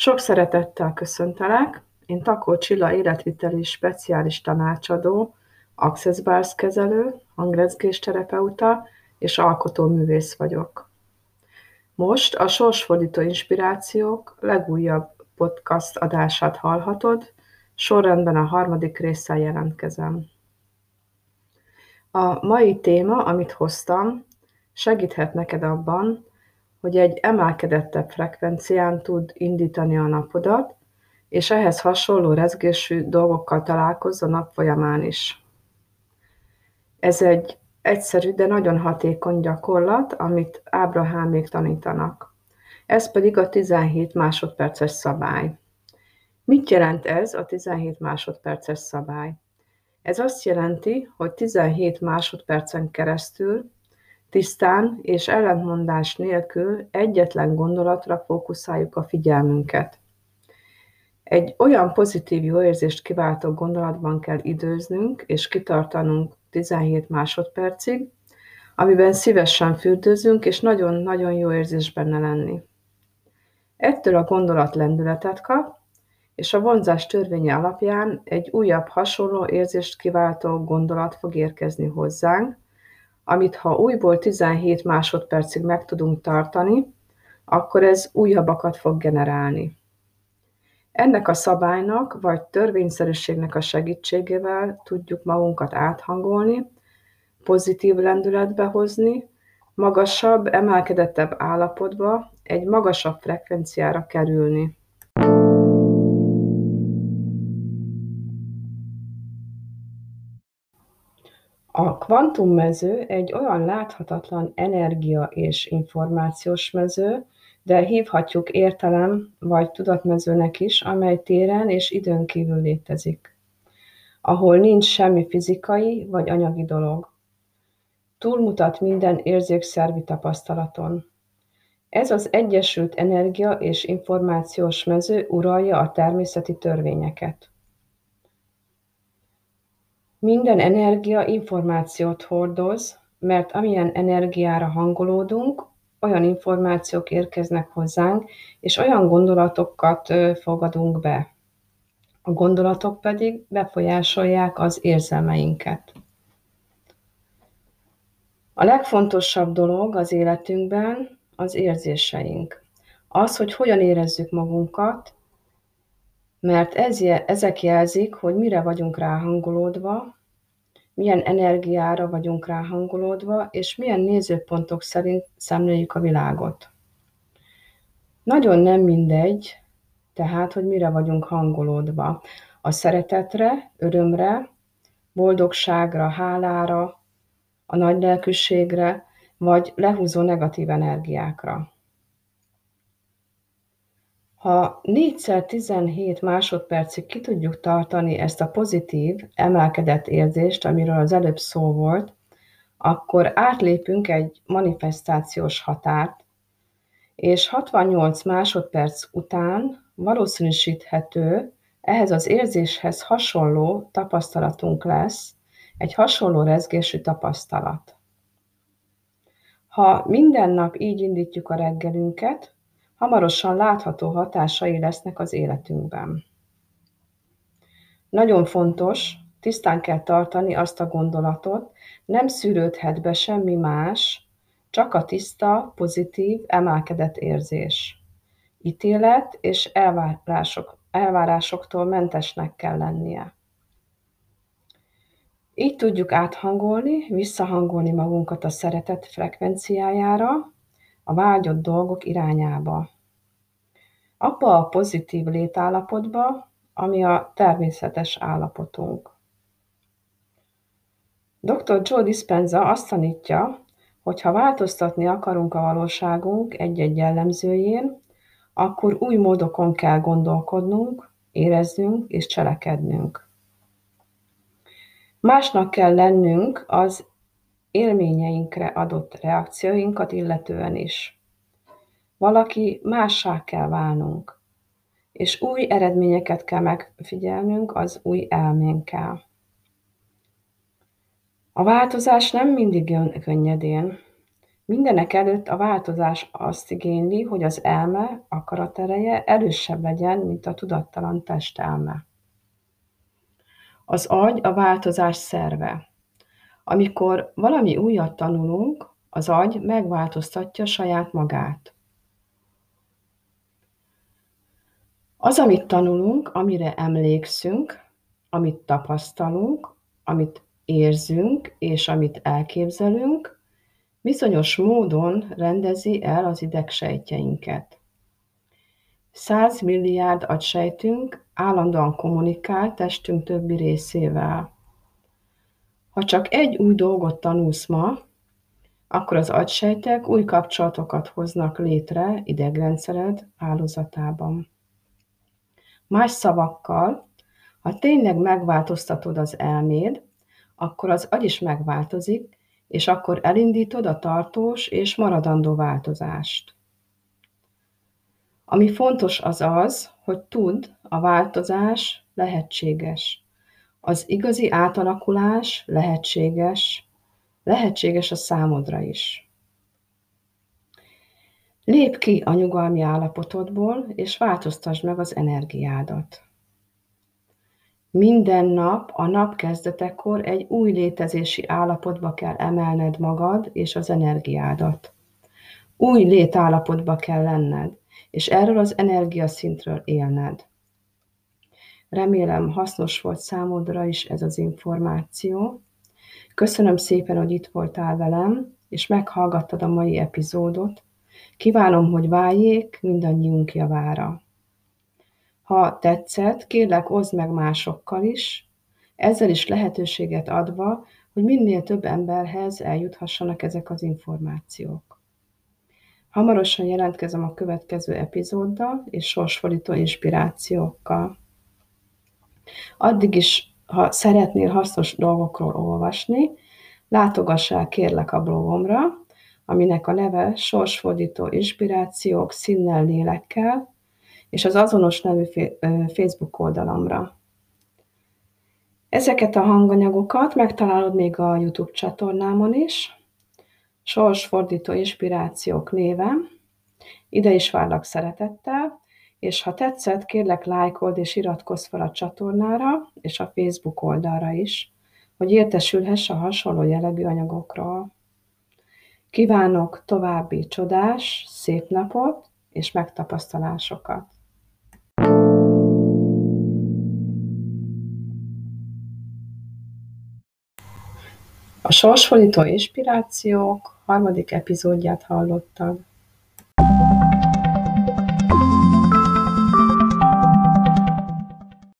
Sok szeretettel köszöntelek, én Takó Csilla életviteli speciális tanácsadó, Access Bars kezelő, hangrezgés terapeuta és alkotóművész vagyok. Most a Sorsfordító Inspirációk legújabb podcast adását hallhatod, sorrendben a harmadik résszel jelentkezem. A mai téma, amit hoztam, segíthet neked abban, hogy egy emelkedettebb frekvencián tud indítani a napodat, és ehhez hasonló rezgésű dolgokkal találkozz a nap folyamán is. Ez egy egyszerű, de nagyon hatékony gyakorlat, amit Ábrahámék tanítanak. Ez pedig a 17 másodperces szabály. Mit jelent ez a 17 másodperces szabály? Ez azt jelenti, hogy 17 másodpercen keresztül Tisztán és ellentmondás nélkül egyetlen gondolatra fókuszáljuk a figyelmünket. Egy olyan pozitív jó érzést kiváltó gondolatban kell időznünk és kitartanunk 17 másodpercig, amiben szívesen fürdőzünk, és nagyon-nagyon jó érzés benne lenni. Ettől a gondolat lendületet kap, és a vonzás törvénye alapján egy újabb hasonló érzést kiváltó gondolat fog érkezni hozzánk, amit ha újból 17 másodpercig meg tudunk tartani, akkor ez újabbakat fog generálni. Ennek a szabálynak vagy törvényszerűségnek a segítségével tudjuk magunkat áthangolni, pozitív lendületbe hozni, magasabb, emelkedettebb állapotba, egy magasabb frekvenciára kerülni. A kvantummező egy olyan láthatatlan energia és információs mező, de hívhatjuk értelem vagy tudatmezőnek is, amely téren és időn kívül létezik, ahol nincs semmi fizikai vagy anyagi dolog. Túlmutat minden érzékszervi tapasztalaton. Ez az egyesült energia és információs mező uralja a természeti törvényeket. Minden energia információt hordoz, mert amilyen energiára hangolódunk, olyan információk érkeznek hozzánk, és olyan gondolatokat fogadunk be. A gondolatok pedig befolyásolják az érzelmeinket. A legfontosabb dolog az életünkben az érzéseink. Az, hogy hogyan érezzük magunkat, mert ez, ezek jelzik, hogy mire vagyunk ráhangolódva, milyen energiára vagyunk ráhangolódva, és milyen nézőpontok szerint szemléljük a világot. Nagyon nem mindegy, tehát, hogy mire vagyunk hangolódva. A szeretetre, örömre, boldogságra, hálára, a nagy lelkűségre, vagy lehúzó negatív energiákra. Ha 4x17 másodpercig ki tudjuk tartani ezt a pozitív, emelkedett érzést, amiről az előbb szó volt, akkor átlépünk egy manifestációs határt, és 68 másodperc után valószínűsíthető, ehhez az érzéshez hasonló tapasztalatunk lesz, egy hasonló rezgésű tapasztalat. Ha minden nap így indítjuk a reggelünket, hamarosan látható hatásai lesznek az életünkben. Nagyon fontos, tisztán kell tartani azt a gondolatot, nem szűrődhet be semmi más, csak a tiszta, pozitív, emelkedett érzés. Ítélet és elvárások, elvárásoktól mentesnek kell lennie. Így tudjuk áthangolni, visszahangolni magunkat a szeretet frekvenciájára, a vágyott dolgok irányába. Abba a pozitív létállapotba, ami a természetes állapotunk. Dr. Joe Dispenza azt tanítja, hogy ha változtatni akarunk a valóságunk egy-egy jellemzőjén, akkor új módokon kell gondolkodnunk, éreznünk és cselekednünk. Másnak kell lennünk az élményeinkre adott reakcióinkat illetően is. Valaki mássá kell válnunk, és új eredményeket kell megfigyelnünk az új elménkkel. A változás nem mindig jön könnyedén. Mindenek előtt a változás azt igényli, hogy az elme akaratereje erősebb legyen, mint a tudattalan testelme. Az agy a változás szerve. Amikor valami újat tanulunk, az agy megváltoztatja saját magát. Az, amit tanulunk, amire emlékszünk, amit tapasztalunk, amit érzünk és amit elképzelünk, bizonyos módon rendezi el az idegsejtjeinket. 100 milliárd agysejtünk állandóan kommunikál testünk többi részével. Ha csak egy új dolgot tanulsz ma, akkor az agysejtek új kapcsolatokat hoznak létre idegrendszered hálózatában. Más szavakkal, ha tényleg megváltoztatod az elméd, akkor az agy is megváltozik, és akkor elindítod a tartós és maradandó változást. Ami fontos az az, hogy tudd, a változás lehetséges. Az igazi átalakulás lehetséges, lehetséges a számodra is. Lép ki a nyugalmi állapotodból, és változtasd meg az energiádat. Minden nap a nap kezdetekor egy új létezési állapotba kell emelned magad és az energiádat. Új létállapotba kell lenned, és erről az energiaszintről élned. Remélem hasznos volt számodra is ez az információ. Köszönöm szépen, hogy itt voltál velem, és meghallgattad a mai epizódot. Kívánom, hogy váljék mindannyiunk javára. Ha tetszett, kérlek oszd meg másokkal is, ezzel is lehetőséget adva, hogy minél több emberhez eljuthassanak ezek az információk. Hamarosan jelentkezem a következő epizóddal és sorsfordító inspirációkkal. Addig is, ha szeretnél hasznos dolgokról olvasni, látogass el kérlek a blogomra, aminek a neve Sorsfordító inspirációk színnel, lélekkel, és az azonos nevű Facebook oldalamra. Ezeket a hanganyagokat megtalálod még a YouTube csatornámon is, Sorsfordító Inspirációk néven. Ide is várlak szeretettel, és ha tetszett, kérlek lájkold és iratkozz fel a csatornára és a Facebook oldalra is, hogy értesülhess a hasonló jellegű anyagokról. Kívánok további csodás, szép napot és megtapasztalásokat! A sorsfordító inspirációk harmadik epizódját hallottad.